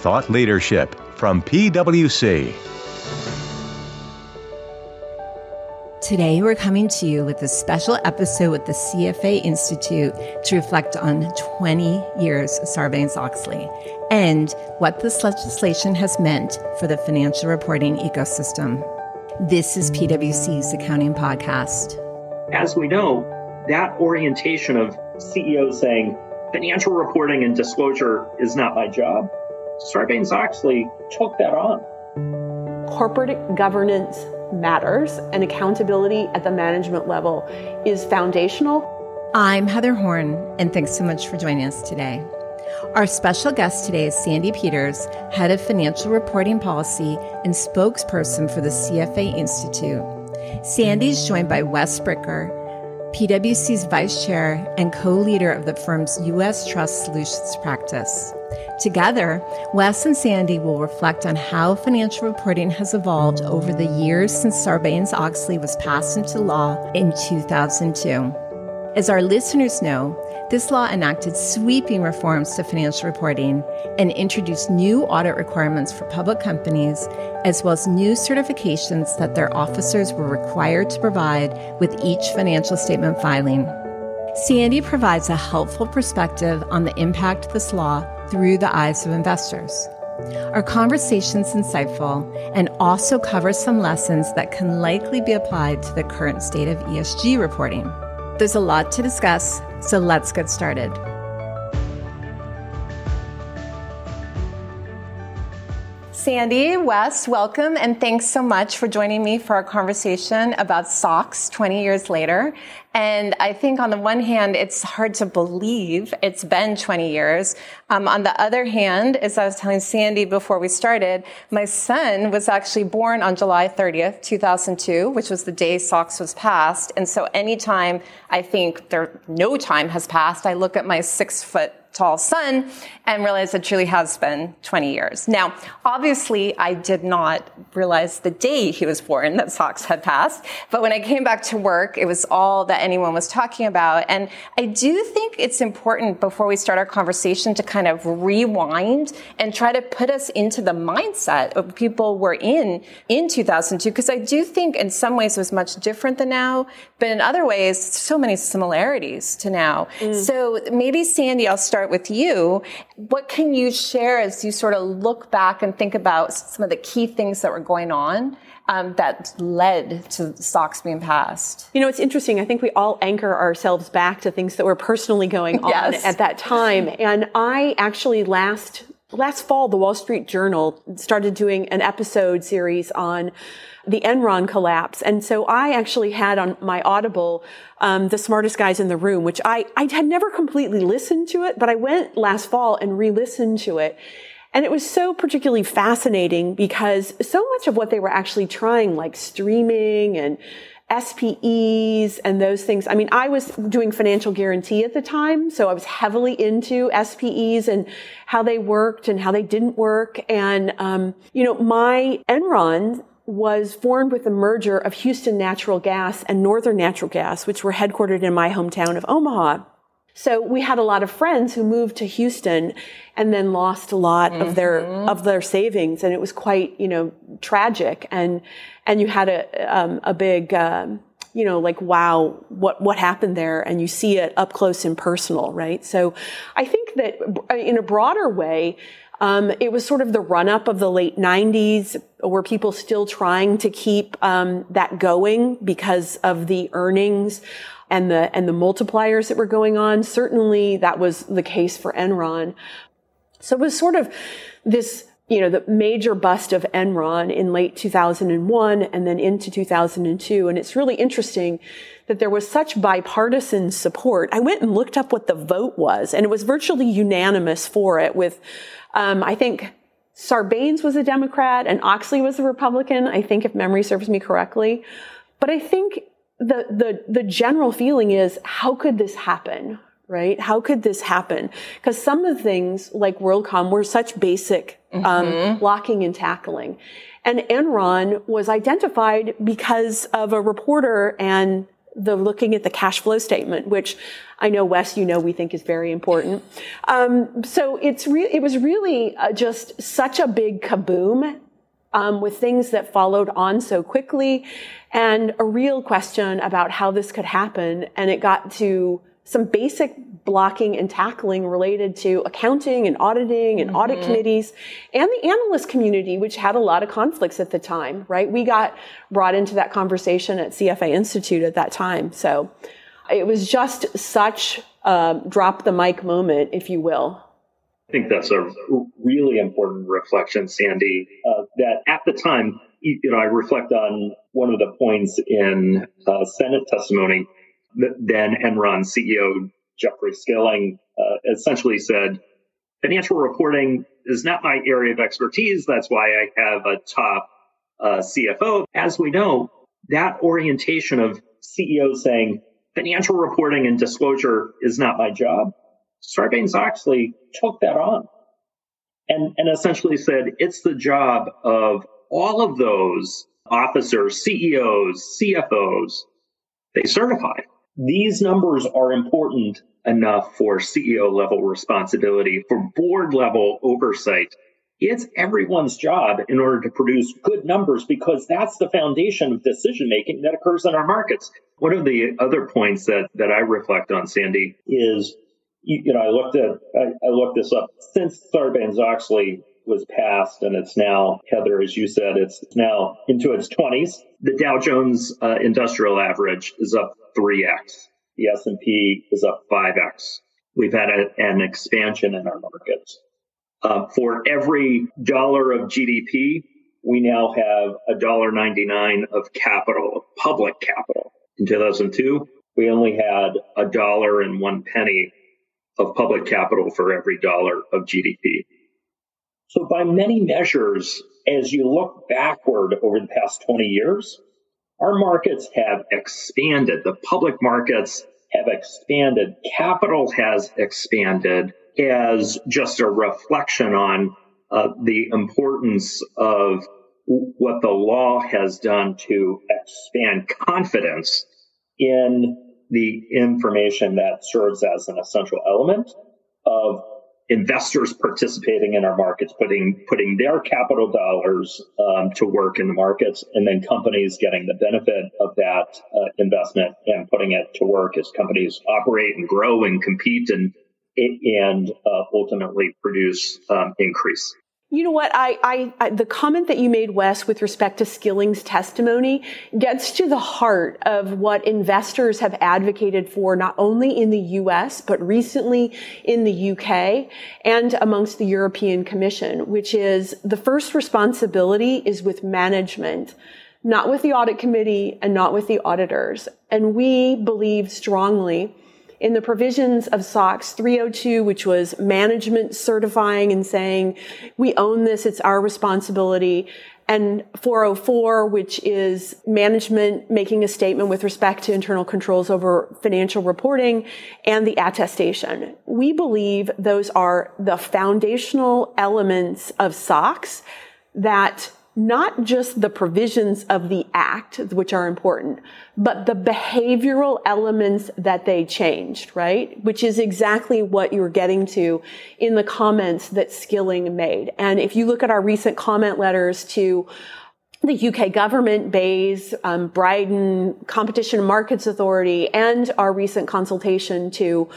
thought leadership from PwC. Today, we're coming to you with a special episode with the CFA Institute to reflect on 20 years of Sarbanes Oxley and what this legislation has meant for the financial reporting ecosystem. This is PwC's Accounting Podcast. As we know, that orientation of CEOs saying financial reporting and disclosure is not my job, Sarbanes Oxley took that on. Corporate governance matters and accountability at the management level is foundational. I'm Heather Horn, and thanks so much for joining us today. Our special guest today is Sandy Peters, Head of Financial Reporting Policy and spokesperson for the CFA Institute. Sandy is joined by Wes Bricker, PwC's Vice Chair and co leader of the firm's U.S. Trust Solutions practice. Together, Wes and Sandy will reflect on how financial reporting has evolved over the years since Sarbanes Oxley was passed into law in 2002. As our listeners know, this law enacted sweeping reforms to financial reporting and introduced new audit requirements for public companies, as well as new certifications that their officers were required to provide with each financial statement filing. Sandy provides a helpful perspective on the impact this law through the eyes of investors. Our conversation's insightful and also covers some lessons that can likely be applied to the current state of ESG reporting. There's a lot to discuss, so let's get started. Sandy, Wes, welcome, and thanks so much for joining me for our conversation about SOX 20 years later. And I think on the one hand, it's hard to believe it's been 20 years. Um, on the other hand, as I was telling Sandy before we started, my son was actually born on July 30th, 2002, which was the day SOX was passed. And so anytime I think there, no time has passed, I look at my six foot tall son and realized it truly has been 20 years. Now, obviously, I did not realize the day he was born that SOX had passed, but when I came back to work, it was all that anyone was talking about. And I do think it's important before we start our conversation to kind of rewind and try to put us into the mindset of people were in in 2002, because I do think in some ways it was much different than now, but in other ways, so many similarities to now. Mm. So maybe Sandy, I'll start start with you. What can you share as you sort of look back and think about some of the key things that were going on um, that led to SOX being passed? You know, it's interesting. I think we all anchor ourselves back to things that were personally going on yes. at that time. And I actually last last fall, the Wall Street Journal started doing an episode series on the Enron collapse. And so I actually had on my Audible, um, the smartest guys in the room, which I, I had never completely listened to it, but I went last fall and re-listened to it. And it was so particularly fascinating because so much of what they were actually trying, like streaming and SPEs and those things. I mean, I was doing financial guarantee at the time, so I was heavily into SPEs and how they worked and how they didn't work. And, um, you know, my Enron was formed with the merger of Houston Natural Gas and Northern Natural Gas, which were headquartered in my hometown of Omaha. So we had a lot of friends who moved to Houston and then lost a lot mm-hmm. of their mm-hmm. of their savings, and it was quite you know tragic. And and you had a um, a big um, you know like wow what what happened there, and you see it up close and personal, right? So I think that in a broader way. Um, it was sort of the run up of the late 90s. Were people still trying to keep um, that going because of the earnings? and the and the multipliers that were going on. Certainly, that was the case for Enron. So it was sort of this you know, the major bust of Enron in late 2001 and then into 2002. And it's really interesting that there was such bipartisan support. I went and looked up what the vote was and it was virtually unanimous for it with, um, I think Sarbanes was a Democrat and Oxley was a Republican. I think if memory serves me correctly. But I think the, the, the general feeling is, how could this happen? Right? How could this happen? Because some of the things like WorldCom were such basic um, mm-hmm. blocking and tackling. And Enron was identified because of a reporter and the looking at the cash flow statement, which I know Wes, you know, we think is very important. Um, so it's re- it was really uh, just such a big kaboom um, with things that followed on so quickly, and a real question about how this could happen. And it got to some basic blocking and tackling related to accounting and auditing and mm-hmm. audit committees and the analyst community, which had a lot of conflicts at the time, right? We got brought into that conversation at CFA Institute at that time. So it was just such a drop the mic moment, if you will. I think that's a really important reflection, Sandy, uh, that at the time, you know, I reflect on one of the points in uh, Senate testimony that then Enron CEO Jeffrey Skilling uh, essentially said, financial reporting is not my area of expertise. That's why I have a top uh, CFO. As we know, that orientation of CEOs saying financial reporting and disclosure is not my job, Sarbanes Oxley took that on and, and essentially said it's the job of all of those officers, CEOs, CFOs, they certify these numbers are important enough for CEO level responsibility, for board level oversight. It's everyone's job in order to produce good numbers because that's the foundation of decision making that occurs in our markets. One of the other points that, that I reflect on, Sandy, is you, know, I looked at, I, I looked this up since Sarbanes Oxley was passed and it's now, Heather, as you said, it's now into its 20s. The Dow Jones uh, Industrial Average is up 3x. The S&P is up 5x. We've had a, an expansion in our markets. Uh, for every dollar of GDP, we now have a dollar 99 of capital, of public capital. In 2002, we only had a dollar and one penny of public capital for every dollar of GDP. So by many measures, as you look backward over the past 20 years, our markets have expanded. The public markets have expanded. Capital has expanded as just a reflection on uh, the importance of what the law has done to expand confidence in the information that serves as an essential element of investors participating in our markets, putting putting their capital dollars um, to work in the markets, and then companies getting the benefit of that uh, investment and putting it to work as companies operate and grow and compete and and uh, ultimately produce um, increase. You know what? I, I, I, the comment that you made, Wes, with respect to Skilling's testimony gets to the heart of what investors have advocated for, not only in the U.S., but recently in the U.K. and amongst the European Commission, which is the first responsibility is with management, not with the audit committee and not with the auditors. And we believe strongly in the provisions of SOX 302, which was management certifying and saying, we own this, it's our responsibility, and 404, which is management making a statement with respect to internal controls over financial reporting and the attestation. We believe those are the foundational elements of SOX that not just the provisions of the act, which are important, but the behavioral elements that they changed, right? Which is exactly what you're getting to in the comments that Skilling made. And if you look at our recent comment letters to the UK government, BEIS, um, Brydon, Competition and Markets Authority, and our recent consultation to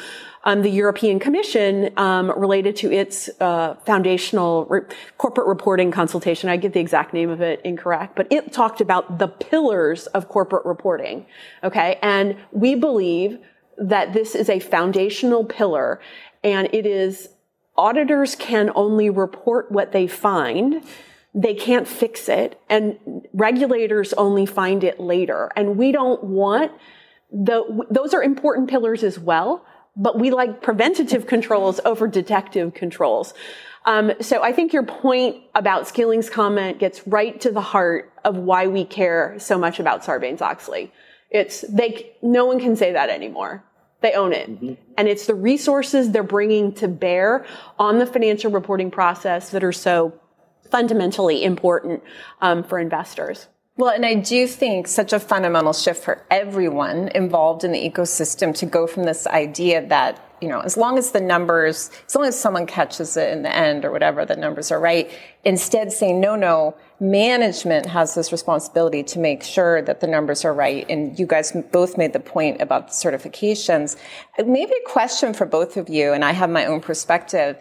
um, the European Commission um, related to its uh, foundational re- corporate reporting consultation. I get the exact name of it incorrect, but it talked about the pillars of corporate reporting. Okay, and we believe that this is a foundational pillar, and it is auditors can only report what they find they can't fix it and regulators only find it later and we don't want the those are important pillars as well but we like preventative controls over detective controls. Um, so I think your point about Skilling's comment gets right to the heart of why we care so much about Sarbanes-Oxley. It's they no one can say that anymore. They own it. Mm-hmm. And it's the resources they're bringing to bear on the financial reporting process that are so fundamentally important um, for investors. Well, and I do think such a fundamental shift for everyone involved in the ecosystem to go from this idea that, you know, as long as the numbers, as long as someone catches it in the end or whatever, the numbers are right, instead saying, no, no, management has this responsibility to make sure that the numbers are right. And you guys both made the point about the certifications. Maybe a question for both of you, and I have my own perspective.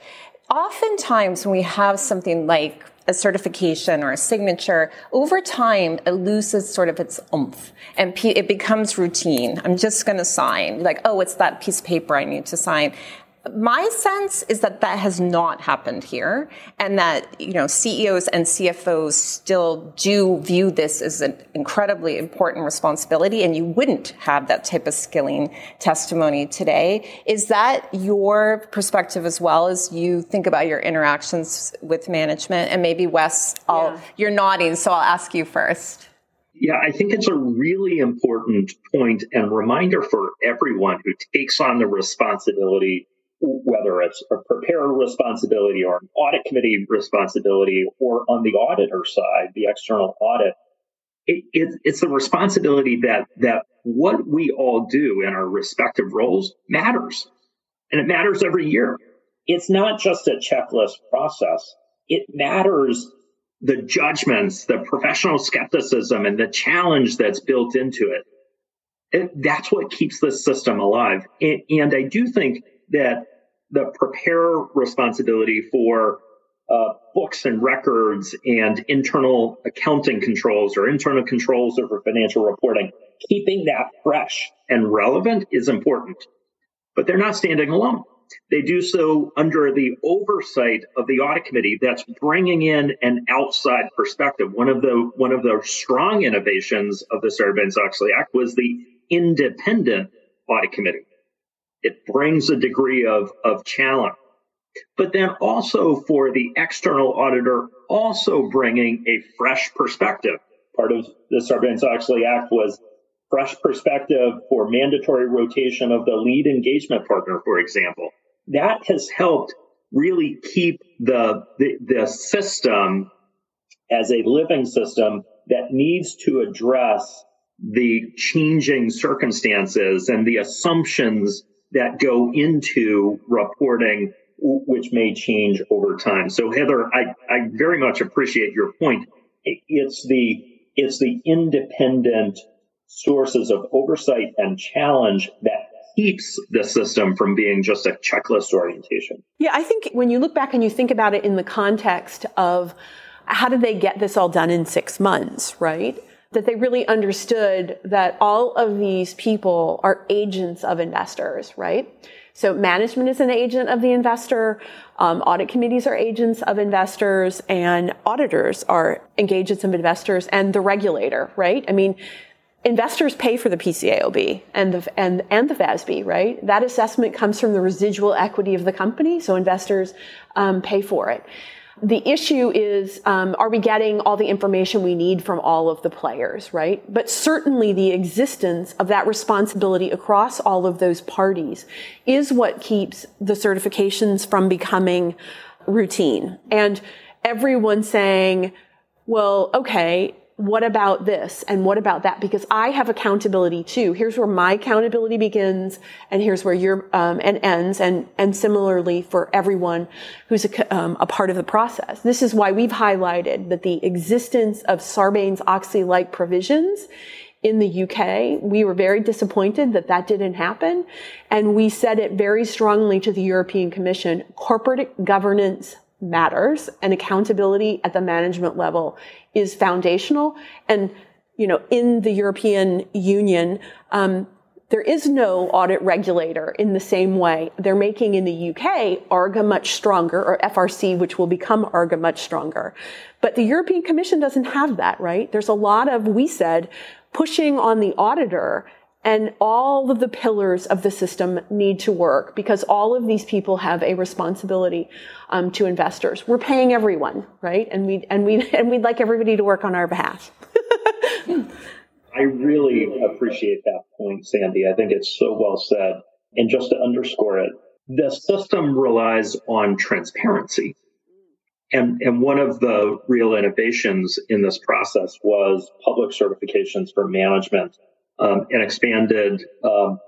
Oftentimes when we have something like a certification or a signature, over time, it loses sort of its oomph and it becomes routine. I'm just going to sign. Like, oh, it's that piece of paper I need to sign my sense is that that has not happened here and that you know CEOs and CFOs still do view this as an incredibly important responsibility and you wouldn't have that type of Skilling testimony today. Is that your perspective as well as you think about your interactions with management? And maybe Wes yeah. you're nodding so I'll ask you first. Yeah, I think it's a really important point and reminder for everyone who takes on the responsibility whether it's a preparer responsibility or an audit committee responsibility or on the auditor side, the external audit, it, it, it's the responsibility that that what we all do in our respective roles matters, and it matters every year. It's not just a checklist process. It matters the judgments, the professional skepticism, and the challenge that's built into it. it that's what keeps this system alive. And, and I do think that the preparer responsibility for uh, books and records and internal accounting controls or internal controls over financial reporting, keeping that fresh and relevant is important. But they're not standing alone. They do so under the oversight of the audit committee that's bringing in an outside perspective. One of the one of the strong innovations of the Sarbanes-Oxley Act was the independent audit committee. It brings a degree of, of challenge. But then also for the external auditor, also bringing a fresh perspective. Part of the Sarbanes-Oxley Act was fresh perspective for mandatory rotation of the lead engagement partner, for example. That has helped really keep the, the, the system as a living system that needs to address the changing circumstances and the assumptions that go into reporting, which may change over time. So Heather, I, I very much appreciate your point. It's the, it's the independent sources of oversight and challenge that keeps the system from being just a checklist orientation. Yeah, I think when you look back and you think about it in the context of how did they get this all done in six months, right? That they really understood that all of these people are agents of investors, right? So management is an agent of the investor, um, audit committees are agents of investors, and auditors are agents of investors, and the regulator, right? I mean, investors pay for the PCAOB and the and and the FASB, right? That assessment comes from the residual equity of the company, so investors um, pay for it the issue is, um, are we getting all the information we need from all of the players, right? But certainly the existence of that responsibility across all of those parties is what keeps the certifications from becoming routine. And everyone saying, well, okay, what about this and what about that? Because I have accountability too. Here's where my accountability begins, and here's where your um, and ends, and and similarly for everyone who's a, um, a part of the process. This is why we've highlighted that the existence of Sarbanes-Oxley-like provisions in the UK. We were very disappointed that that didn't happen. And we said it very strongly to the European Commission. Corporate governance matters and accountability at the management level is foundational. And, you know, in the European Union, um, there is no audit regulator in the same way. They're making in the UK ARGA much stronger, or FRC, which will become ARGA much stronger. But the European Commission doesn't have that, right? There's a lot of, we said, pushing on the auditor and all of the pillars of the system need to work because all of these people have a responsibility um, to investors. We're paying everyone, right? And we and we and we'd like everybody to work on our behalf. I really appreciate that point, Sandy. I think it's so well said. And just to underscore it, the system relies on transparency. And, and one of the real innovations in this process was public certifications for management, um, an expanded um,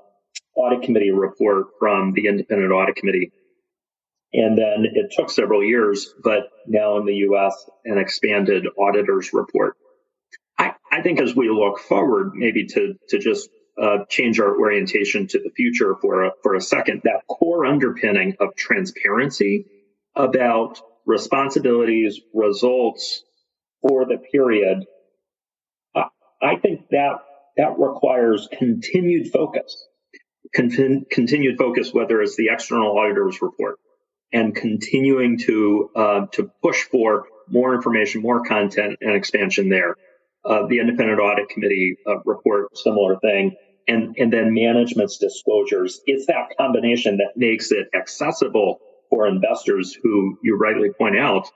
audit committee report from the independent audit committee. And then it took several years, but now in the US, an expanded auditor's report. I, I think as we look forward, maybe to, to just uh, change our orientation to the future for a, for a second, that core underpinning of transparency about responsibilities, results for the period, I, I think that that requires continued focus, Con- continued focus, whether it's the external auditor's report and continuing to, uh, to push for more information, more content and expansion there. Uh, the independent audit committee uh, report, similar thing. And, and then management's disclosures. It's that combination that makes it accessible for investors who you rightly point out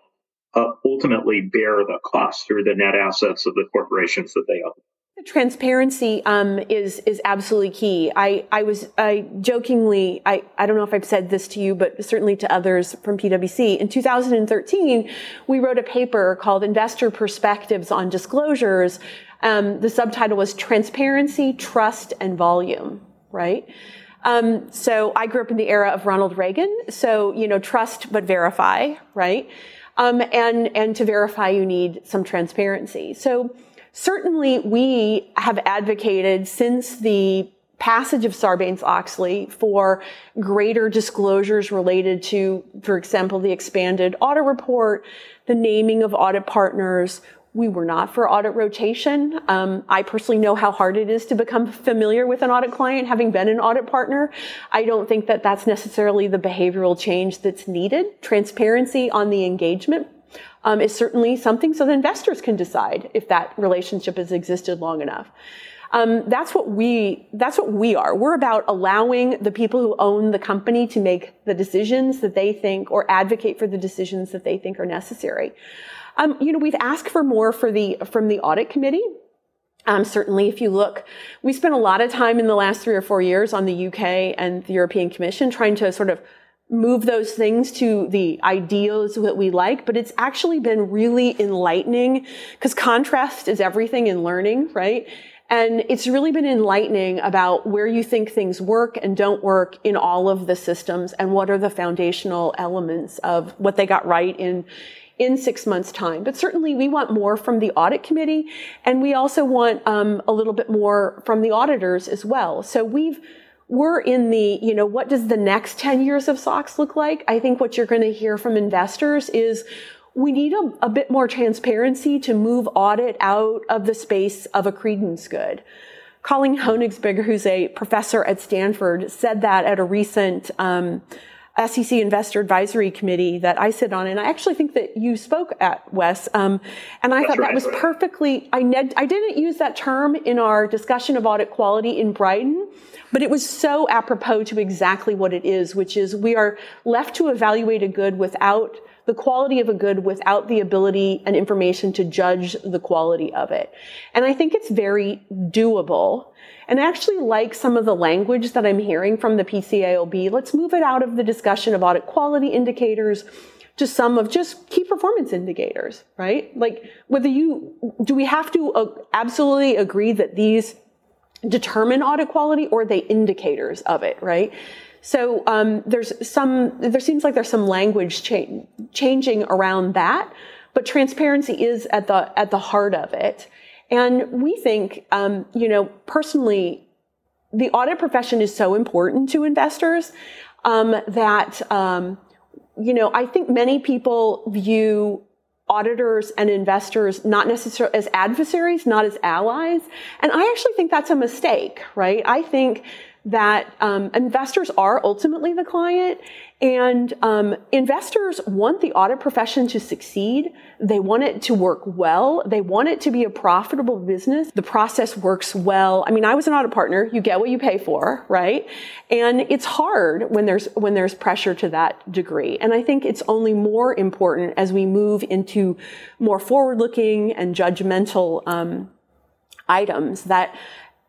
uh, ultimately bear the cost through the net assets of the corporations that they own. Transparency um, is is absolutely key. I I was I jokingly I I don't know if I've said this to you, but certainly to others from PwC. In 2013, we wrote a paper called "Investor Perspectives on Disclosures." Um, the subtitle was "Transparency, Trust, and Volume." Right. Um, so I grew up in the era of Ronald Reagan. So, you know, trust but verify, right? Um, and, and to verify, you need some transparency. So certainly we have advocated since the passage of Sarbanes-Oxley for greater disclosures related to, for example, the expanded audit report, the naming of audit partners, we were not for audit rotation. Um, I personally know how hard it is to become familiar with an audit client, having been an audit partner. I don't think that that's necessarily the behavioral change that's needed. Transparency on the engagement um, is certainly something so the investors can decide if that relationship has existed long enough. Um, that's what we that's what we are. We're about allowing the people who own the company to make the decisions that they think or advocate for the decisions that they think are necessary. Um, you know, we've asked for more for the from the audit committee. Um, certainly, if you look, we spent a lot of time in the last three or four years on the UK and the European Commission trying to sort of move those things to the ideals that we like, but it's actually been really enlightening because contrast is everything in learning, right? And it's really been enlightening about where you think things work and don't work in all of the systems and what are the foundational elements of what they got right in, in six months' time. But certainly we want more from the audit committee, and we also want um, a little bit more from the auditors as well. So we've we're in the, you know, what does the next 10 years of SOX look like? I think what you're going to hear from investors is we need a, a, bit more transparency to move audit out of the space of a credence good. Colleen Honigsberger, who's a professor at Stanford, said that at a recent um, SEC Investor Advisory Committee that I sit on, and I actually think that you spoke at Wes. Um, and I That's thought right. that was perfectly. I, I didn't use that term in our discussion of audit quality in Brydon, but it was so apropos to exactly what it is, which is we are left to evaluate a good without the quality of a good without the ability and information to judge the quality of it. And I think it's very doable and actually like some of the language that I'm hearing from the PCAOB. Let's move it out of the discussion of audit quality indicators to some of just key performance indicators, right? Like whether you, do we have to uh, absolutely agree that these determine audit quality or are they indicators of it, right? So um, there's some, there seems like there's some language cha- changing around that, but transparency is at the at the heart of it. And we think, um, you know, personally, the audit profession is so important to investors um, that, um, you know, I think many people view auditors and investors not necessarily as adversaries, not as allies. And I actually think that's a mistake, right? I think that um, investors are ultimately the client and um, investors want the audit profession to succeed. They want it to work well. They want it to be a profitable business. The process works well. I mean, I was an audit partner. You get what you pay for, right? And it's hard when there's when there's pressure to that degree. And I think it's only more important as we move into more forward-looking and judgmental um, items that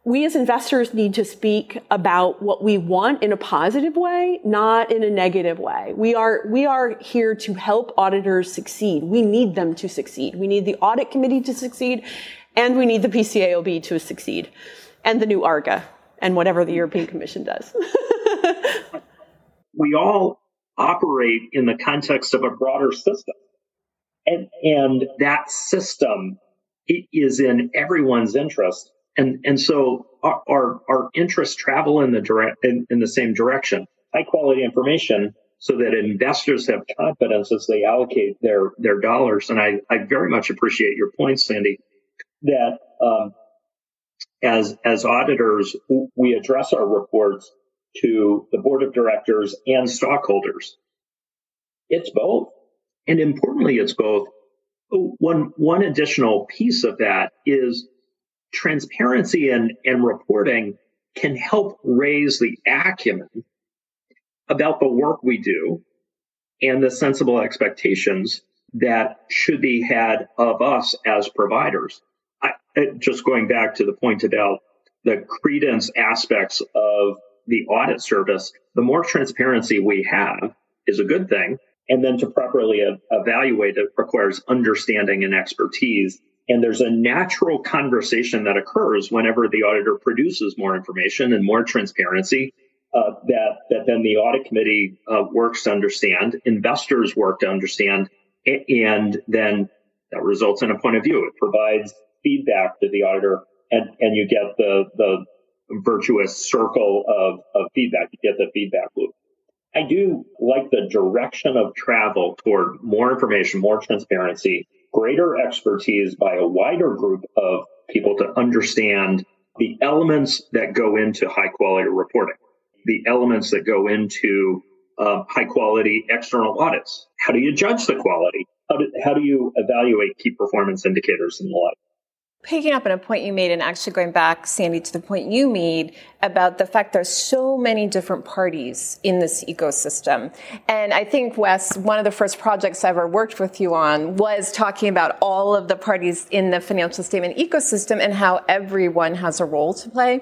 we as investors need to speak about what we want in a positive way, not in a negative way. We are, we are here to help auditors succeed. We need them to succeed. We need the audit committee to succeed and we need the PCAOB to succeed and the new ARGA and whatever the European Commission does. we all operate in the context of a broader system. And, and that system is in everyone's interest and and so our our, our interests travel in the direct in, in the same direction. High quality information so that investors have confidence as they allocate their their dollars. And I, I very much appreciate your point, Sandy, that um, as as auditors, we address our reports to the board of directors and stockholders. It's both, and importantly, it's both. One one additional piece of that is transparency and, and reporting can help raise the acumen about the work we do and the sensible expectations that should be had of us as providers. I, just going back to the point about the credence aspects of the audit service, the more transparency we have is a good thing. And then to properly evaluate it requires understanding and expertise and there's a natural conversation that occurs whenever the auditor produces more information and more transparency uh, that that then the audit committee uh, works to understand, investors work to understand, and then that results in a point of view. It provides feedback to the auditor, and and you get the the virtuous circle of of feedback. You get the feedback loop. I do like the direction of travel toward more information, more transparency, greater expertise by a wider group of people to understand the elements that go into high quality reporting, the elements that go into uh, high quality external audits. How do you judge the quality? How do, how do you evaluate key performance indicators and the like? Picking up on a point you made and actually going back, Sandy, to the point you made about the fact there's so many different parties in this ecosystem. And I think, Wes, one of the first projects I ever worked with you on was talking about all of the parties in the financial statement ecosystem and how everyone has a role to play.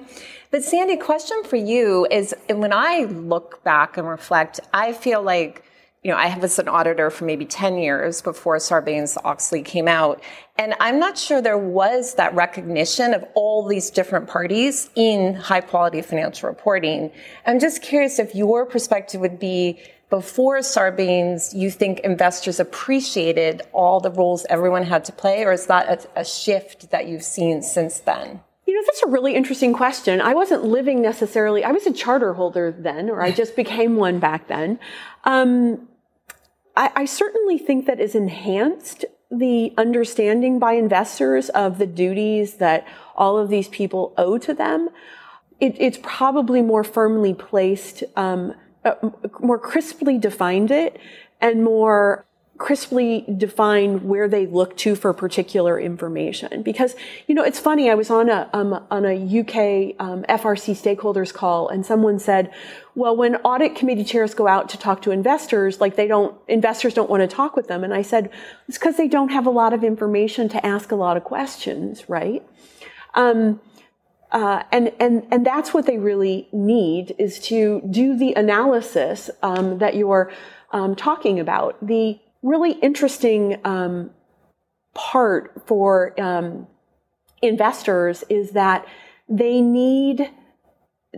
But Sandy, question for you is when I look back and reflect, I feel like you know, I was an auditor for maybe 10 years before Sarbanes Oxley came out. And I'm not sure there was that recognition of all these different parties in high quality financial reporting. I'm just curious if your perspective would be before Sarbanes, you think investors appreciated all the roles everyone had to play, or is that a, a shift that you've seen since then? You know, that's a really interesting question. I wasn't living necessarily, I was a charter holder then, or I just became one back then. Um, I, I certainly think that is enhanced the understanding by investors of the duties that all of these people owe to them. It, it's probably more firmly placed, um, uh, more crisply defined it, and more crisply define where they look to for particular information. Because, you know, it's funny, I was on a, um, on a UK um, FRC stakeholders call and someone said, well, when audit committee chairs go out to talk to investors, like they don't, investors don't want to talk with them. And I said, it's because they don't have a lot of information to ask a lot of questions, right? Um, uh, and and and that's what they really need is to do the analysis um, that you're um, talking about. The really interesting um, part for um, investors is that they need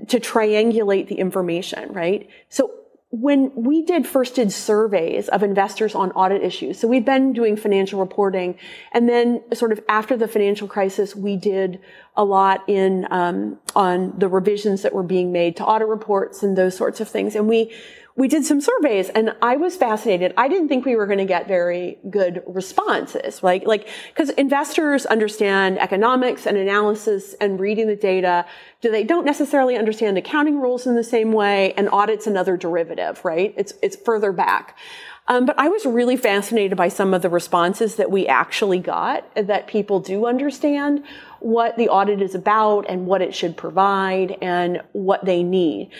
to triangulate the information, right? So when we did first did surveys of investors on audit issues, so we've been doing financial reporting, and then sort of after the financial crisis, we did a lot in um, on the revisions that were being made to audit reports and those sorts of things, and we we did some surveys and I was fascinated. I didn't think we were going to get very good responses, like, like, cause investors understand economics and analysis and reading the data. Do they don't necessarily understand accounting rules in the same way and audits another derivative, right? It's, it's further back. Um, but I was really fascinated by some of the responses that we actually got that people do understand what the audit is about and what it should provide and what they need.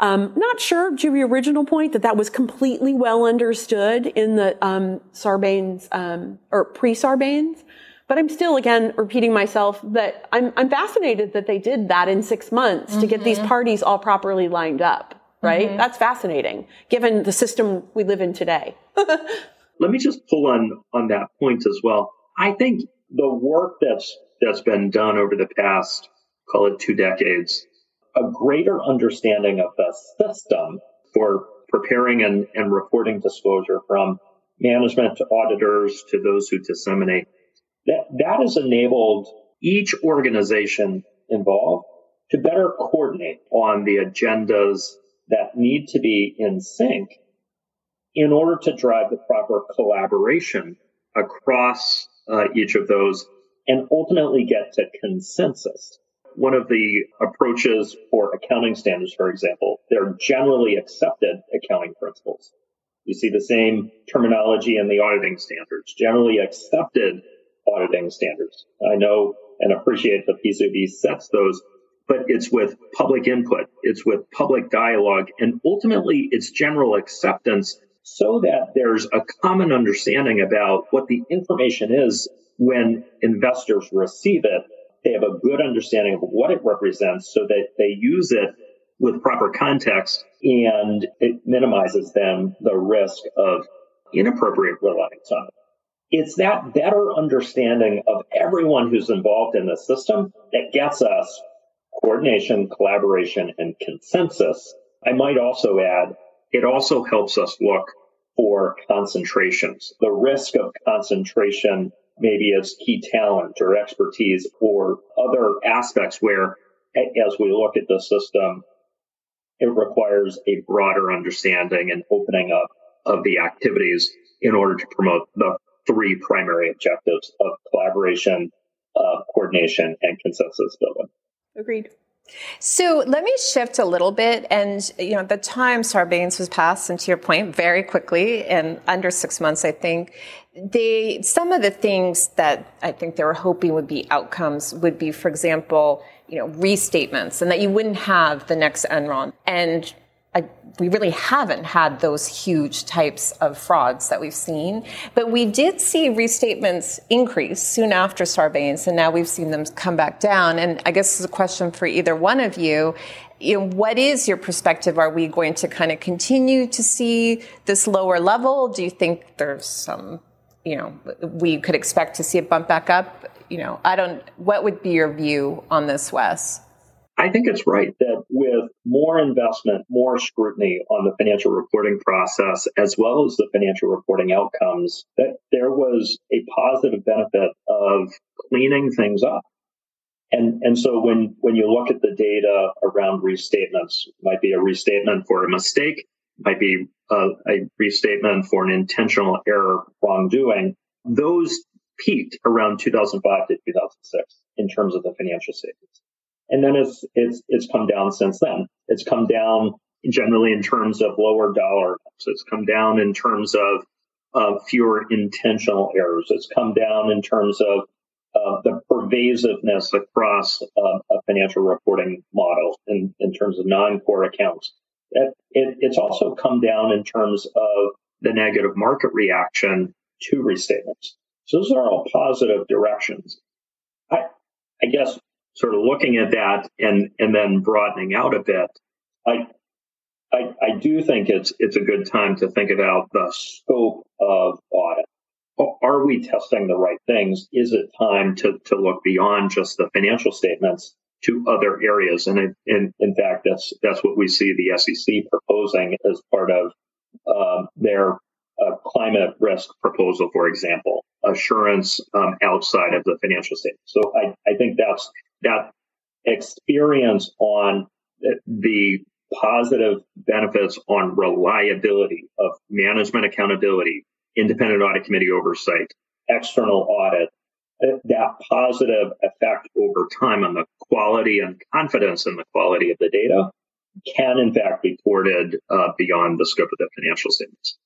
Um, not sure to your original point that that was completely well understood in the um, Sarbanes um, or pre-Sarbanes, But I'm still, again, repeating myself that I'm, I'm fascinated that they did that in six months mm-hmm. to get these mm-hmm. parties all properly lined up, right? Mm-hmm. That's fascinating given the system we live in today. Let me just pull on, on that point as well. I think the work that's, that's been done over the past, call it two decades, a greater understanding of the system for preparing and, and reporting disclosure from management to auditors to those who disseminate. That, that has enabled each organization involved to better coordinate on the agendas that need to be in sync in order to drive the proper collaboration across uh, each of those and ultimately get to consensus one of the approaches for accounting standards, for example, they're generally accepted accounting principles. You see the same terminology in the auditing standards, generally accepted auditing standards. I know and appreciate the PCAOB sets those, but it's with public input, it's with public dialogue, and ultimately it's general acceptance so that there's a common understanding about what the information is when investors receive it they have a good understanding of what it represents so that they use it with proper context and it minimizes them the risk of inappropriate reliance on it. It's that better understanding of everyone who's involved in the system that gets us coordination, collaboration, and consensus. I might also add, it also helps us look for concentrations. The risk of concentration maybe as key talent or expertise or other aspects where, as we look at the system, it requires a broader understanding and opening up of the activities in order to promote the three primary objectives of collaboration, uh, coordination, and consensus building. Agreed. So let me shift a little bit. And, you know, the time Sarbanes was passed, and to your point, very quickly, in under six months, I think, they, some of the things that I think they were hoping would be outcomes would be, for example, you know, restatements and that you wouldn't have the next Enron. And I, we really haven't had those huge types of frauds that we've seen, but we did see restatements increase soon after Sarbanes, and now we've seen them come back down. And I guess this is a question for either one of you. You know, what is your perspective? Are we going to kind of continue to see this lower level? Do you think there's some, you know, we could expect to see it bump back up? You know, I don't. What would be your view on this, Wes? I think it's right that with more investment, more scrutiny on the financial reporting process, as well as the financial reporting outcomes, that there was a positive benefit of cleaning things up. And, and so when, when you look at the data around restatements, might be a restatement for a mistake, might be a, a restatement for an intentional error wrongdoing, those peaked around 2005 to 2006 in terms of the financial statements. And then it's, it's, it's come down since then. It's come down generally in terms of lower dollar. So it's come down in terms of, of fewer intentional errors. It's come down in terms of uh, the pervasiveness across uh, a financial reporting model in, in terms of non-core accounts. It, it, it's also come down in terms of the negative market reaction to restatements. So those are all positive directions. I, I guess sort of looking at that and and then broadening out a bit, I I, I do think it's it's a good time to think about the scope of audit. Are we testing the right things? Is it time to, to look beyond just the financial statements to other areas? And in, in fact, that's that's what we see the SEC proposing as part of um, their uh, climate risk proposal, for example, assurance um, outside of the financial statement. So I, I think that's that experience on the positive benefits on reliability of management accountability, independent audit committee oversight, external audit, that positive effect over time on the quality and confidence in the quality of the data can in fact be ported uh, beyond the scope of the financial statements.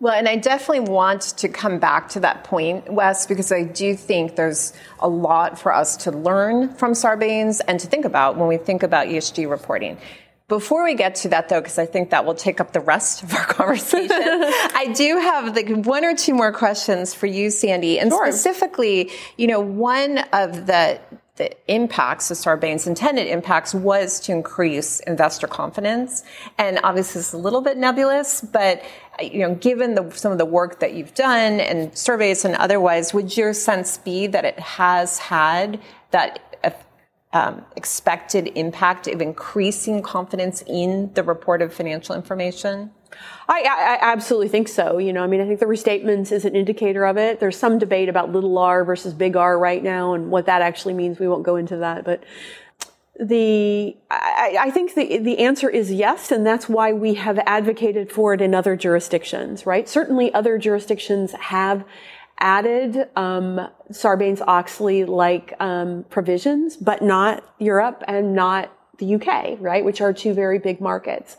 Well, and I definitely want to come back to that point, Wes, because I do think there's a lot for us to learn from Sarbanes and to think about when we think about ESG reporting. Before we get to that, though, because I think that will take up the rest of our conversation, I do have like one or two more questions for you, Sandy, and sure. specifically, you know, one of the the impacts, the Sarbanes intended impacts, was to increase investor confidence. And obviously, it's a little bit nebulous, but you know, given the, some of the work that you've done and surveys and otherwise, would your sense be that it has had that um, expected impact of increasing confidence in the report of financial information? I, I, absolutely think so. You know, I mean, I think the restatements is an indicator of it. There's some debate about little r versus big R right now and what that actually means. We won't go into that, but the I, I, think the the answer is yes, and that's why we have advocated for it in other jurisdictions. Right? Certainly, other jurisdictions have added um, Sarbanes-Oxley like um, provisions, but not Europe and not the UK, right, which are two very big markets.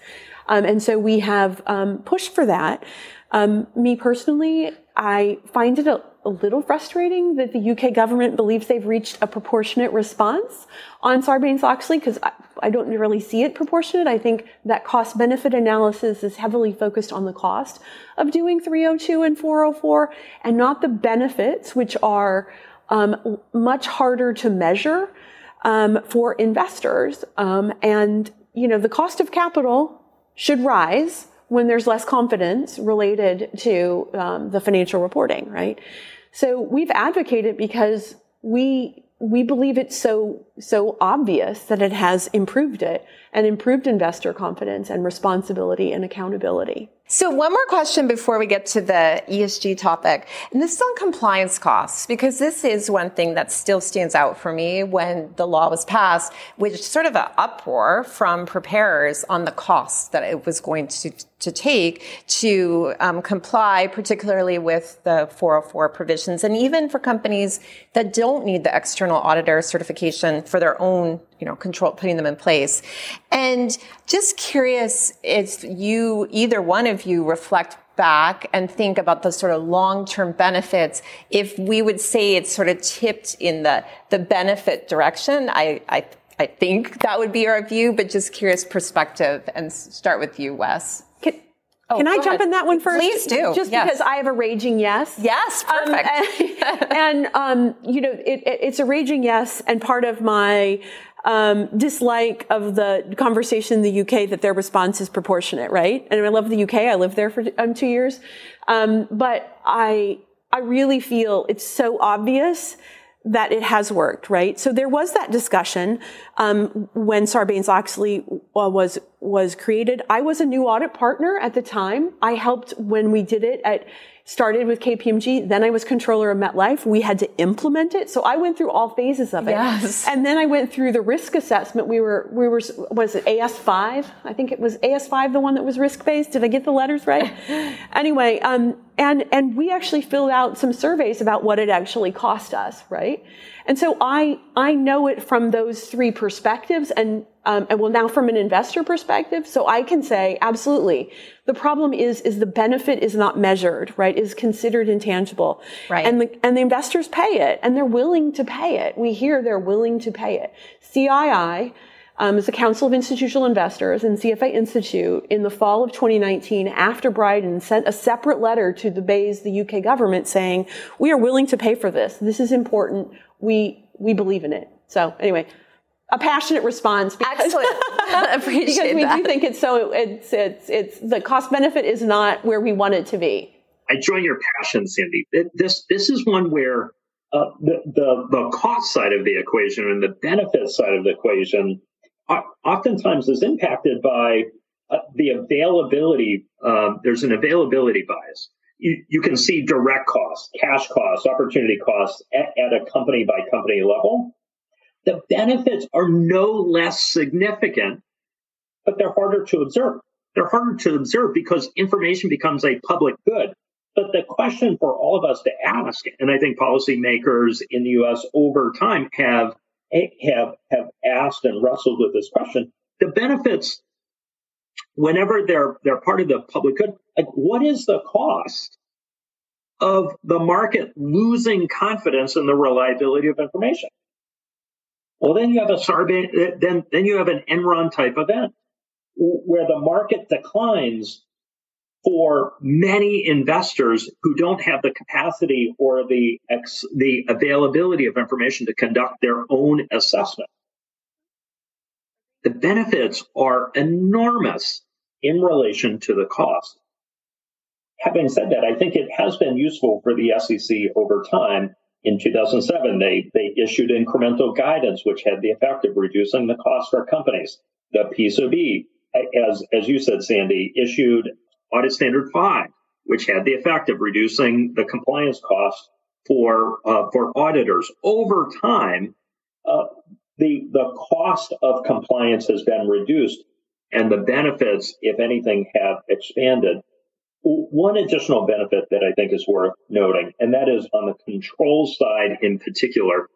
Um, and so we have um, pushed for that. Um, me personally, I find it a, a, little frustrating that the UK government believes they've reached a proportionate response on Sarbanes-Oxley because I, I, don't really see it proportionate. I think that cost-benefit analysis is heavily focused on the cost of doing 302 and 404 and not the benefits, which are um, much harder to measure um, for investors. Um, and you know, the cost of capital should rise when there's less confidence related to um, the financial reporting, right? So we've advocated because we we believe it's so so obvious that it has improved it and improved investor confidence and responsibility and accountability. So one more question before we get to the ESG topic. And this is on compliance costs, because this is one thing that still stands out for me when the law was passed, which sort of an uproar from preparers on the costs that it was going to, to take to um, comply, particularly with the 404 provisions, and even for companies that don't need the external auditor certification for their own you know, control, putting them in place. And just curious if you, either one of you reflect back and think about the sort of long-term benefits. If we would say it's sort of tipped in the, the benefit direction, I, I, I think that would be our view, but just curious perspective and start with you, Wes. Oh, Can I jump ahead. in that one first? Please do. Just yes. because I have a raging yes. Yes, um, perfect. Um, and, and um, you know, it, it, it's a raging yes, and part of my um, dislike of the conversation in the UK that their response is proportionate, right? And I love the UK. I lived there for um, two years, um, but I I really feel it's so obvious that it has worked, right? So there was that discussion um, when Sarbanes-Oxley uh, was was created. I was a new audit partner at the time. I helped when we did it at started with KPMG. Then I was controller of MetLife. We had to implement it. So I went through all phases of it. Yes. And then I went through the risk assessment. We were, we were, was it AS5? I think it was AS5, the one that was risk based. Did I get the letters right? anyway, um, and, and we actually filled out some surveys about what it actually cost us, right? And so I, I know it from those three perspectives and, um, and well, now from an investor perspective. So I can say absolutely. The problem is, is the benefit is not measured, right? Is considered intangible. Right. And the, and the investors pay it and they're willing to pay it. We hear they're willing to pay it. CII, um, is the Council of Institutional Investors and CFA Institute in the fall of 2019 after Brydon sent a separate letter to the BEIS, the UK government saying, we are willing to pay for this. This is important we we believe in it. So anyway, a passionate response. Because, Excellent. Appreciate because we that. do think it's so it's it's it's the cost benefit is not where we want it to be. I join your passion, Sandy. This this is one where uh, the, the the cost side of the equation and the benefit side of the equation oftentimes is impacted by uh, the availability. Um, there's an availability bias you, you can see direct costs, cash costs, opportunity costs at, at a company by company level. The benefits are no less significant, but they're harder to observe. They're harder to observe because information becomes a public good. But the question for all of us to ask, and I think policymakers in the U.S. over time have have have asked and wrestled with this question: the benefits whenever they're they're part of the public good, like what is the cost of the market losing confidence in the reliability of information? Well, then you have a Sarbanes, then then you have an Enron type event. where the market declines for many investors who don't have the capacity or the ex, the availability of information to conduct their own assessment. The benefits are enormous in relation to the cost. Having said that, I think it has been useful for the SEC over time. In 2007, they, they issued incremental guidance, which had the effect of reducing the cost for companies. The PCAOB, as, as you said, Sandy, issued Audit Standard 5, which had the effect of reducing the compliance cost for, uh, for auditors. Over time, uh, the, the cost of compliance has been reduced and the benefits, if anything, have expanded. One additional benefit that I think is worth noting, and that is on the control side in particular,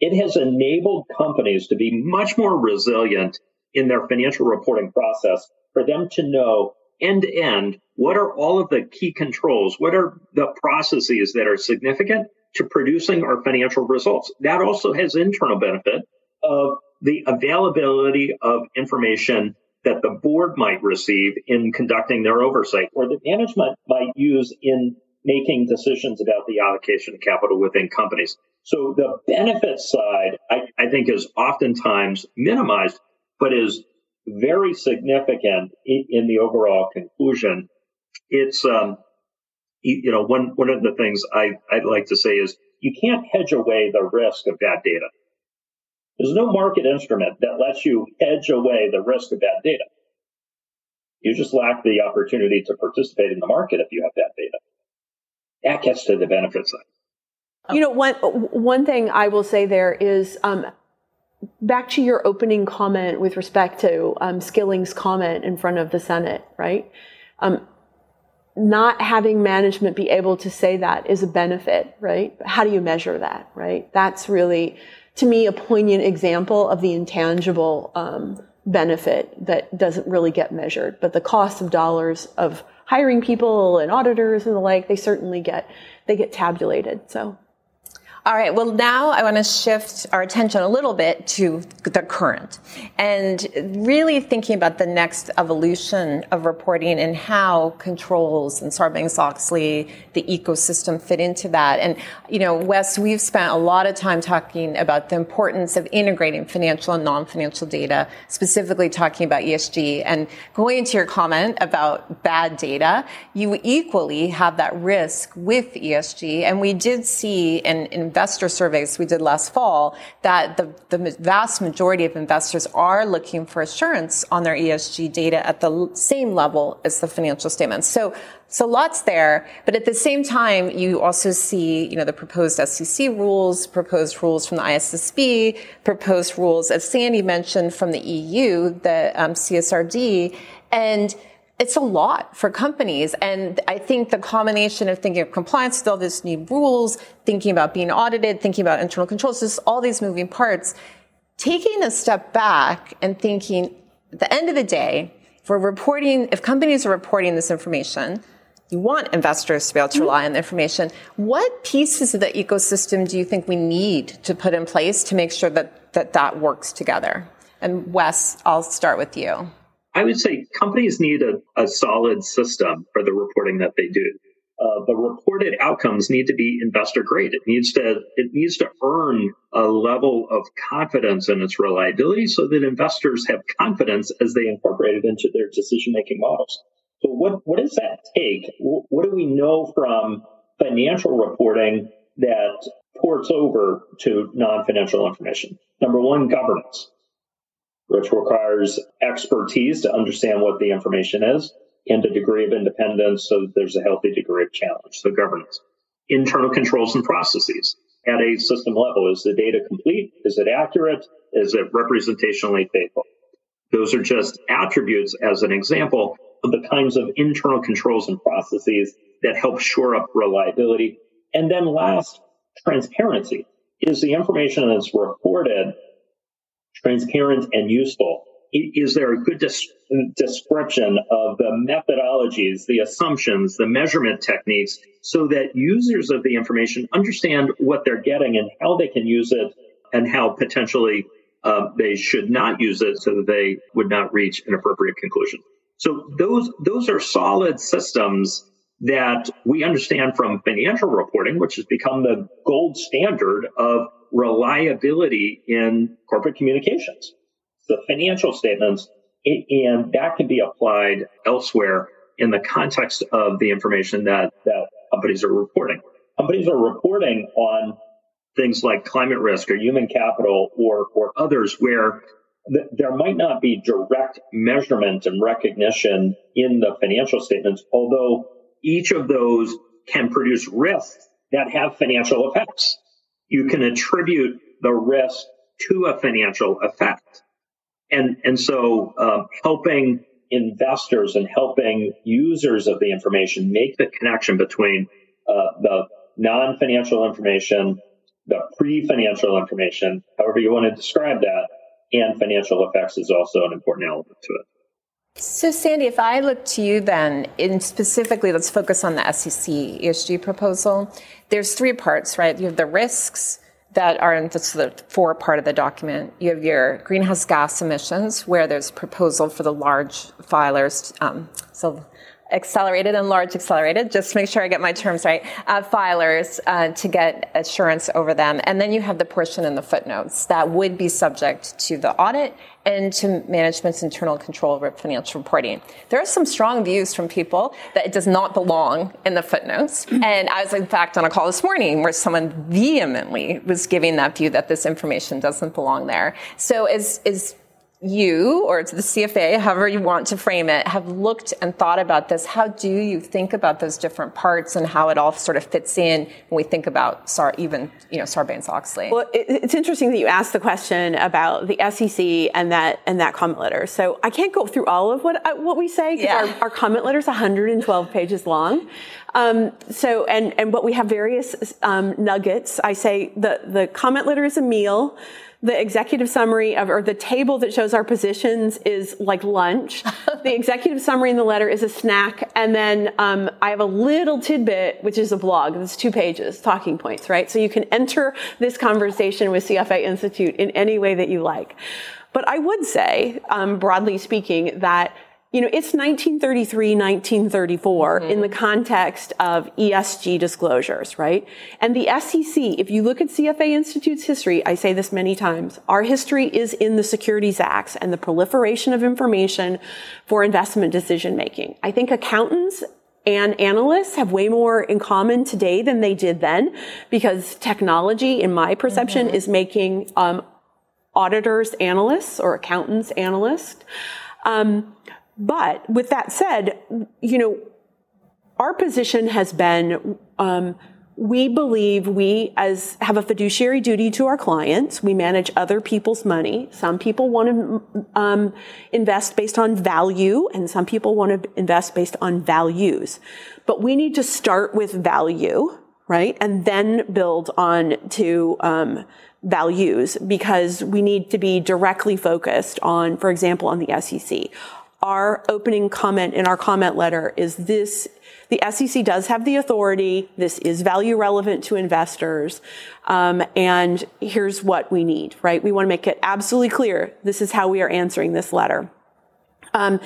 it has enabled companies to be much more resilient in their financial reporting process for them to know end to end what are all of the key controls? What are the processes that are significant to producing our financial results? That also has internal benefit of the availability of information that the board might receive in conducting their oversight or that management might use in making decisions about the allocation of capital within companies. So the benefit side, I, I think, is oftentimes minimized, but is very significant in, in the overall conclusion. It's, um, you know, one, one of the things I, I'd like to say is you can't hedge away the risk of bad data. There's no market instrument that lets you hedge away the risk of bad data. You just lack the opportunity to participate in the market if you have bad data. That gets to the benefit side. You know, one one thing I will say there is um, back to your opening comment with respect to um, Skilling's comment in front of the Senate, right? Um, not having management be able to say that is a benefit, right? How do you measure that, right? That's really to me a poignant example of the intangible um, benefit that doesn't really get measured. But the cost of dollars of hiring people and auditors and the like, they certainly get they get tabulated. So all right. Well, now I want to shift our attention a little bit to the current and really thinking about the next evolution of reporting and how controls and Sarbanes-Oxley, the ecosystem fit into that. And, you know, Wes, we've spent a lot of time talking about the importance of integrating financial and non-financial data, specifically talking about ESG and going into your comment about bad data. You equally have that risk with ESG. And we did see in investor surveys we did last fall that the, the vast majority of investors are looking for assurance on their ESG data at the same level as the financial statements. So so lots there, but at the same time, you also see, you know, the proposed SEC rules, proposed rules from the ISSB, proposed rules, as Sandy mentioned, from the EU, the um, CSRD, and it's a lot for companies. And I think the combination of thinking of compliance with all these new rules, thinking about being audited, thinking about internal controls, just all these moving parts, taking a step back and thinking at the end of the day, if we're reporting, if companies are reporting this information, you want investors to be able to rely on the information. What pieces of the ecosystem do you think we need to put in place to make sure that that, that works together? And Wes, I'll start with you. I would say companies need a, a solid system for the reporting that they do. Uh, the reported outcomes need to be investor grade. It needs to it needs to earn a level of confidence in its reliability, so that investors have confidence as they incorporate it into their decision making models. So, what what does that take? What do we know from financial reporting that ports over to non financial information? Number one, governance which requires expertise to understand what the information is and a degree of independence so that there's a healthy degree of challenge. So governance. Internal controls and processes at a system level. Is the data complete? Is it accurate? Is it representationally faithful? Those are just attributes as an example of the kinds of internal controls and processes that help shore up reliability. And then last, transparency. Is the information that's reported transparent and useful? Is there a good description of the methodologies, the assumptions, the measurement techniques so that users of the information understand what they're getting and how they can use it and how potentially um, they should not use it so that they would not reach an appropriate conclusion. So those those are solid systems that we understand from financial reporting, which has become the gold standard of reliability in corporate communications. The financial statements, and that can be applied elsewhere in the context of the information that, that companies are reporting. Companies are reporting on things like climate risk or human capital or, or others where th- there might not be direct measurement and recognition in the financial statements, although each of those can produce risks that have financial effects. You can attribute the risk to a financial effect. And, and so um, helping investors and helping users of the information make the connection between uh, the non-financial information, the pre-financial information, however you want to describe that, and financial effects is also an important element to it. So, Sandy, if I look to you then, in specifically, let's focus on the SEC ESG proposal. There's three parts, right? You have the risks that are in the four part of the document. You have your greenhouse gas emissions, where there's proposal for the large filers. Um, so accelerated and large accelerated, just to make sure I get my terms right, uh, filers uh, to get assurance over them. And then you have the portion in the footnotes that would be subject to the audit and to management's internal control over financial reporting. There are some strong views from people that it does not belong in the footnotes. Mm-hmm. And I was, in fact, on a call this morning where someone vehemently was giving that view that this information doesn't belong there. So is, is you or it's the CFA, however you want to frame it, have looked and thought about this. How do you think about those different parts and how it all sort of fits in when we think about Sar, even you know Sarbanes-Oxley? Well, it's interesting that you asked the question about the SEC and that and that comment letter. So I can't go through all of what uh, what we say because yeah. our, our, comment letter is 112 pages long. Um, so and and but we have various um, nuggets. I say the the comment letter is a meal the executive summary of, or the table that shows our positions is like lunch. the executive summary in the letter is a snack. And then um, I have a little tidbit, which is a blog. It's two pages, talking points, right? So you can enter this conversation with CFA Institute in any way that you like. But I would say, um, broadly speaking, that you know, it's 1933, 1934 mm-hmm. in the context of ESG disclosures, right? And the SEC, if you look at CFA Institute's history, I say this many times, our history is in the Securities Acts and the proliferation of information for investment decision making. I think accountants and analysts have way more in common today than they did then because technology, in my perception, mm-hmm. is making um, auditors analysts or accountants analysts. Um, but with that said, you know, our position has been um, we believe we as have a fiduciary duty to our clients. We manage other people's money. Some people want to um, invest based on value, and some people want to invest based on values. But we need to start with value, right, and then build on to um, values because we need to be directly focused on, for example, on the SEC our opening comment in our comment letter is this the SEC does have the authority. This is value relevant to investors. Um, and here's what we need, right? We want to make it absolutely clear. This is how we are answering this letter. Um,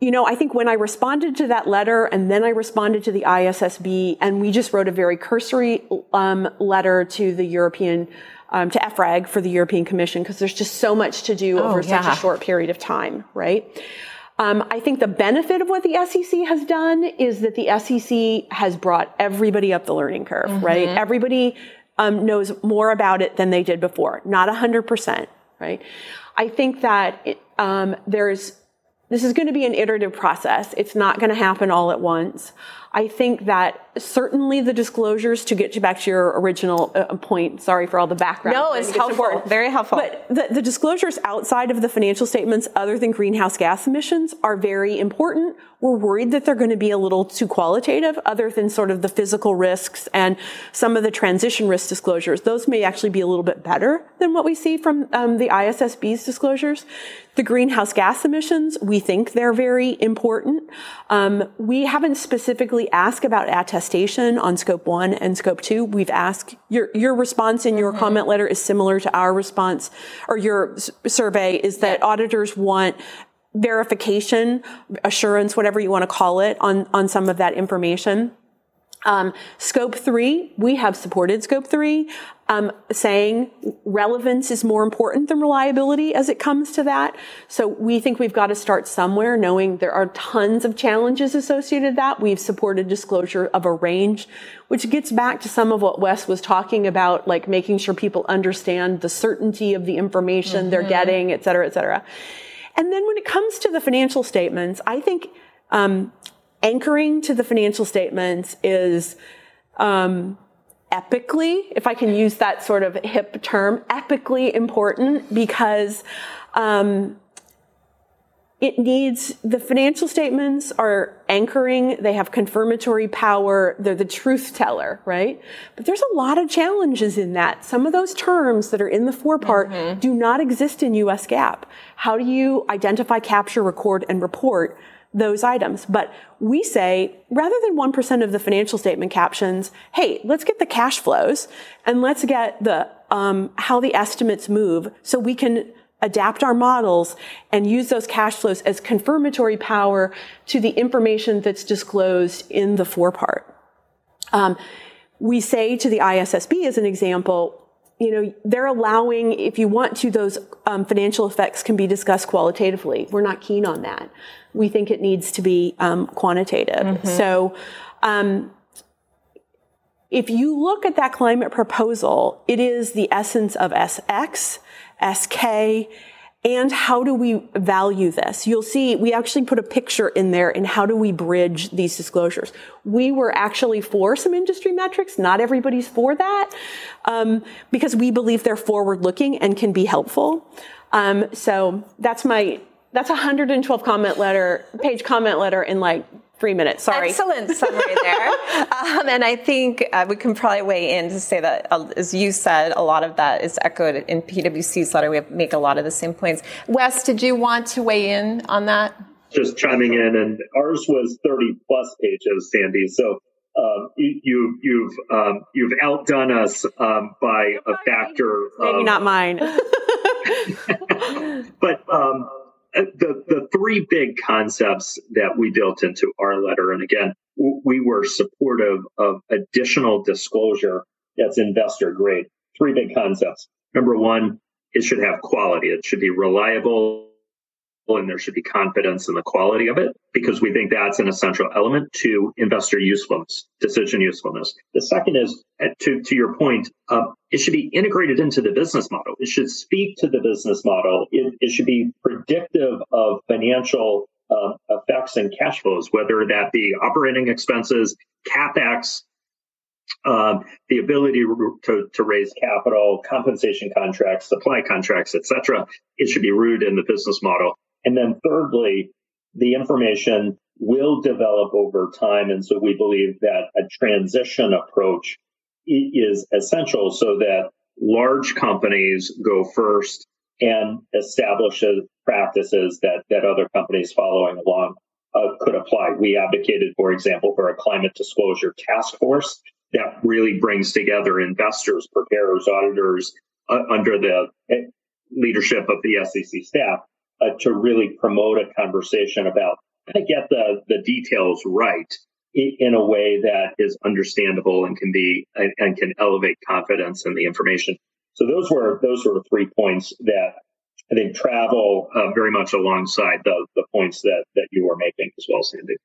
you know, I think when I responded to that letter and then I responded to the ISSB and we just wrote a very cursory um, letter to the European um, to EFRAG for the European Commission because there's just so much to do oh, over yeah. such a short period of time, right? Um, I think the benefit of what the SEC has done is that the SEC has brought everybody up the learning curve, mm-hmm. right? Everybody um, knows more about it than they did before. Not 100%, right? I think that it, um, there's this is going to be an iterative process. It's not going to happen all at once. I think that certainly the disclosures to get you back to your original uh, point. Sorry for all the background. No, it's helpful. Important. Very helpful. But the, the disclosures outside of the financial statements, other than greenhouse gas emissions, are very important. We're worried that they're going to be a little too qualitative, other than sort of the physical risks and some of the transition risk disclosures. Those may actually be a little bit better than what we see from um, the ISSB's disclosures. The greenhouse gas emissions, we think they're very important. Um, we haven't specifically asked about attestation on scope one and scope two. We've asked your, your response in your mm-hmm. comment letter is similar to our response or your s- survey is that auditors want verification, assurance, whatever you want to call it on, on some of that information. Um, scope three, we have supported scope three, um, saying relevance is more important than reliability as it comes to that. So we think we've got to start somewhere, knowing there are tons of challenges associated with that. We've supported disclosure of a range, which gets back to some of what Wes was talking about, like making sure people understand the certainty of the information mm-hmm. they're getting, et cetera, et cetera. And then when it comes to the financial statements, I think um, anchoring to the financial statements is um, epically, if I can use that sort of hip term, epically important because um, it needs the financial statements are anchoring they have confirmatory power they're the truth teller right? But there's a lot of challenges in that. Some of those terms that are in the four part mm-hmm. do not exist in us GAAP how do you identify capture record and report those items. But we say, rather than 1% of the financial statement captions, hey, let's get the cash flows and let's get the, um, how the estimates move so we can adapt our models and use those cash flows as confirmatory power to the information that's disclosed in the four part. Um, we say to the ISSB as an example, you know, they're allowing, if you want to, those um, financial effects can be discussed qualitatively. We're not keen on that. We think it needs to be um, quantitative. Mm-hmm. So, um, if you look at that climate proposal, it is the essence of SX, SK, and how do we value this? You'll see we actually put a picture in there in how do we bridge these disclosures. We were actually for some industry metrics. Not everybody's for that um, because we believe they're forward looking and can be helpful. Um, so that's my that's a 112 comment letter page comment letter in like three minutes. Sorry. Excellent summary there. um, and I think uh, we can probably weigh in to say that, uh, as you said, a lot of that is echoed in PwC's letter. We make a lot of the same points. Wes, did you want to weigh in on that? Just chiming in, and ours was 30 plus pages, Sandy. So um, you, you've um, you've outdone us um, by a factor. Maybe not mine. but um, the the three big concepts that we built into our letter, and again, we were supportive of additional disclosure that's investor grade. Three big concepts. Number one, it should have quality. It should be reliable and there should be confidence in the quality of it because we think that's an essential element to investor usefulness, decision usefulness. The second is, uh, to, to your point, uh, it should be integrated into the business model. It should speak to the business model. It, it should be predictive of financial uh, effects and cash flows, whether that be operating expenses, capex, um, the ability to, to raise capital, compensation contracts, supply contracts, etc. It should be rooted in the business model. And then thirdly, the information will develop over time. And so we believe that a transition approach is essential so that large companies go first and establish practices that, that other companies following along uh, could apply. We advocated, for example, for a climate disclosure task force that really brings together investors, preparers, auditors uh, under the eh, leadership of the SEC staff uh, to really promote a conversation about how to get the, the details right in a way that is understandable and can be and, and can elevate confidence in the information. So those were those were three points that I think travel uh, very much alongside the the points that that you were making as well, Sandy.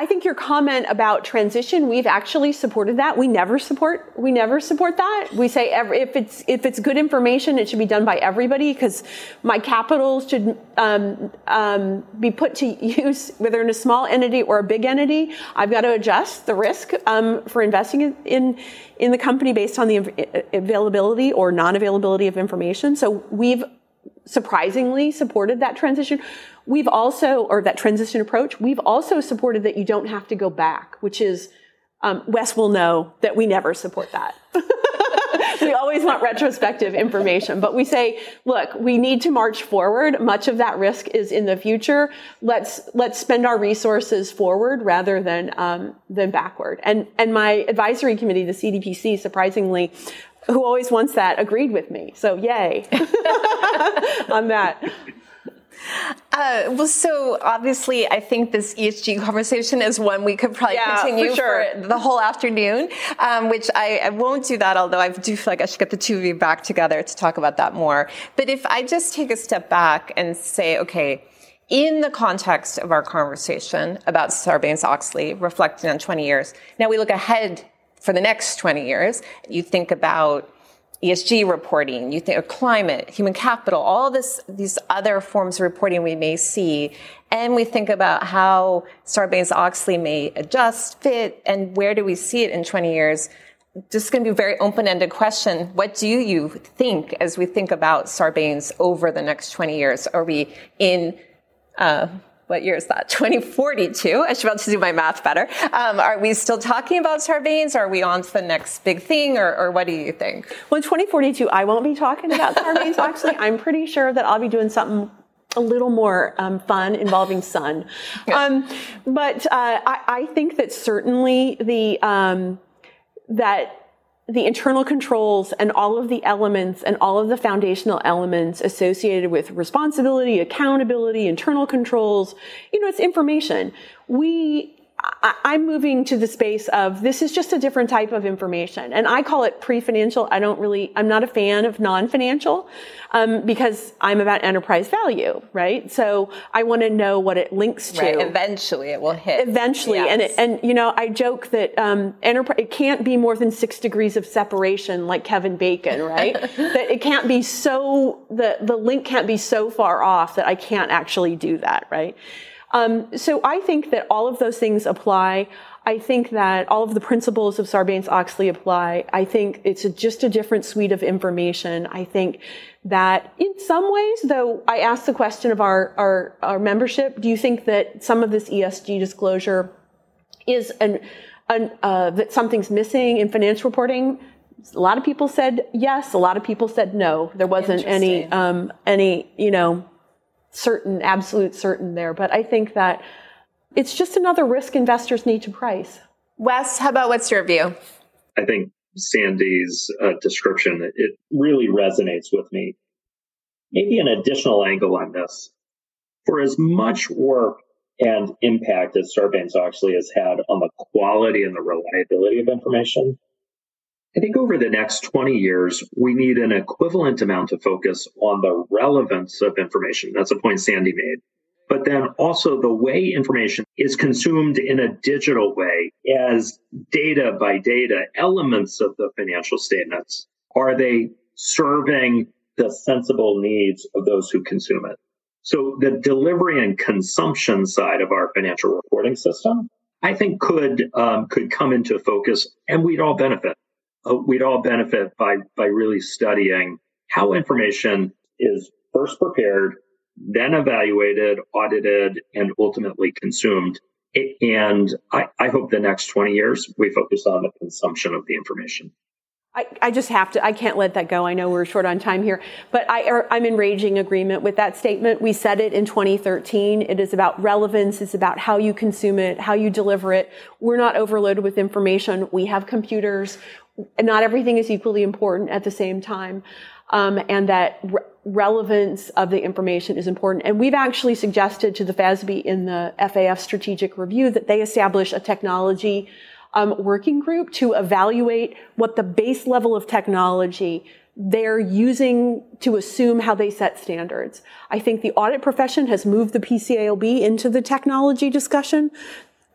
I think your comment about transition, we've actually supported that. We never support, we never support that. We say every, if it's, if it's good information, it should be done by everybody because my capital should um, um, be put to use, whether in a small entity or a big entity. I've got to adjust the risk um, for investing in, in, in the company based on the availability or non-availability of information. So we've surprisingly supported that transition. We've also, or that transition approach, we've also supported that you don't have to go back, which is, um, Wes will know that we never support that. we always want retrospective information, but we say, look, we need to march forward. Much of that risk is in the future. Let's let's spend our resources forward rather than um, than backward. And and my advisory committee, the CDPC, surprisingly, who always wants that, agreed with me. So yay on that. Uh, well, so obviously, I think this ESG conversation is one we could probably yeah, continue for, sure. for, the whole afternoon, um, which I, I, won't do that, although I do feel like I should get the two of you back together to talk about that more. But if I just take a step back and say, okay, in the context of our conversation about Sarbanes-Oxley, reflecting on 20 years, now we look ahead for the next 20 years. You think about ESG reporting, you think of climate, human capital, all this, these other forms of reporting we may see. And we think about how Sarbanes-Oxley may adjust, fit, and where do we see it in 20 years? Is going to be a very open-ended question. What do you think as we think about Sarbanes over the next 20 years? Are we in uh, what year is that? 2042. I should be able to do my math better. Um, are we still talking about Sarbanes? Are we on to the next big thing, or, or what do you think? Well, in 2042, I won't be talking about Sarbanes. actually, I'm pretty sure that I'll be doing something a little more um, fun involving sun. Um, but uh, I, I, think that certainly the um, that the internal controls and all of the elements and all of the foundational elements associated with responsibility, accountability, internal controls, you know, it's information. We I'm moving to the space of this is just a different type of information. And I call it pre-financial. I don't really, I'm not a fan of non-financial, um, because I'm about enterprise value, right? So I want to know what it links to. Right. Eventually it will hit. Eventually. Yes. And, it, and, you know, I joke that, um, enterprise, it can't be more than six degrees of separation like Kevin Bacon, right? that it can't be so, the, the link can't be so far off that I can't actually do that, right? Um, so I think that all of those things apply. I think that all of the principles of Sarbanes-Oxley apply. I think it's a, just a different suite of information. I think that in some ways, though, I asked the question of our, our, our membership, do you think that some of this ESG disclosure is an, an uh, that something's missing in financial reporting? A lot of people said yes. A lot of people said no. There wasn't any, um, any, you know, certain, absolute certain there. But I think that it's just another risk investors need to price. Wes, how about what's your view? I think Sandy's uh, description, it really resonates with me. Maybe an additional angle on this. For as much work and impact as Sarbanes-Oxley has had on the quality and the reliability of information, I think over the next 20 years, we need an equivalent amount of focus on the relevance of information. That's a point Sandy made. But then also the way information is consumed in a digital way as data by data, elements of the financial statements. Are they serving the sensible needs of those who consume it? So the delivery and consumption side of our financial reporting system, I think could um, could come into focus, and we'd all benefit uh, we'd all benefit by by really studying how information is first prepared, then evaluated, audited, and ultimately consumed. And I, I hope the next 20 years we focus on the consumption of the information. I, I, just have to, I can't let that go. I know we're short on time here, but I, er, I'm in raging agreement with that statement. We said it in 2013. It is about relevance. It's about how you consume it, how you deliver it. We're not overloaded with information. We have computers not everything is equally important at the same time, um, and that re- relevance of the information is important. And we've actually suggested to the FASB in the FAF strategic review that they establish a technology um, working group to evaluate what the base level of technology they're using to assume how they set standards. I think the audit profession has moved the PCAOB into the technology discussion.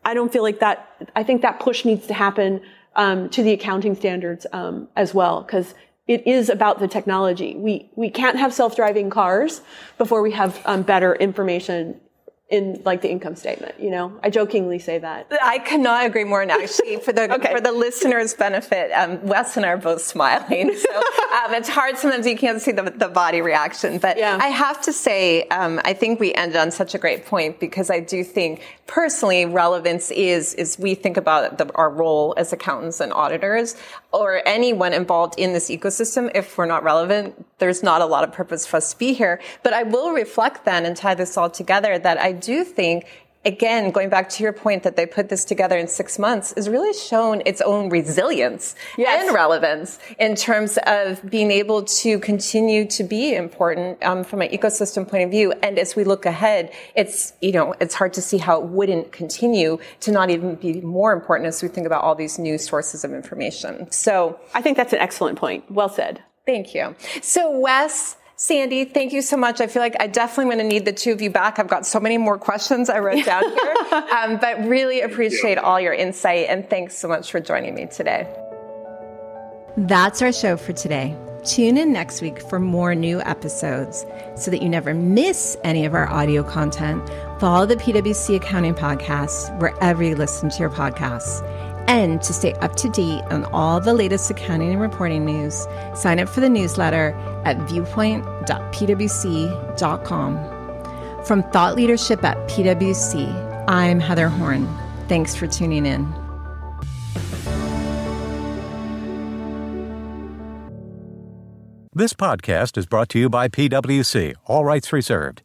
I don't feel like that, I think that push needs to happen um, to the accounting standards um, as well, because it is about the technology. We we can't have self-driving cars before we have um, better information in like the income statement. You know, I jokingly say that. I cannot agree more. And actually, for the okay. for the listeners' benefit, um, Wes and I are both smiling, so um, it's hard sometimes you can't see the, the body reaction. But yeah. I have to say, um, I think we ended on such a great point because I do think personally relevance is is we think about the, our role as accountants and auditors or anyone involved in this ecosystem. If we're not relevant, there's not a lot of purpose for us to be here. But I will reflect then and tie this all together that I do think again, going back to your point that they put this together in six months, is really shown its own resilience yes. and relevance in terms of being able to continue to be important um, from an ecosystem point of view. And as we look ahead, it's you know it's hard to see how it wouldn't continue to not even be more important as we think about all these new sources of information. So I think that's an excellent point. Well said. Thank you. So Wes Sandy, thank you so much. I feel like I definitely going to need the two of you back. I've got so many more questions I wrote down here, um, but really appreciate all your insight and thanks so much for joining me today. That's our show for today. Tune in next week for more new episodes so that you never miss any of our audio content. Follow the PwC Accounting Podcast wherever you listen to your podcasts. And to stay up to date on all the latest accounting and reporting news, sign up for the newsletter at viewpoint.pwc.com. From Thought Leadership at PwC, I'm Heather Horn. Thanks for tuning in. This podcast is brought to you by PwC, all rights reserved.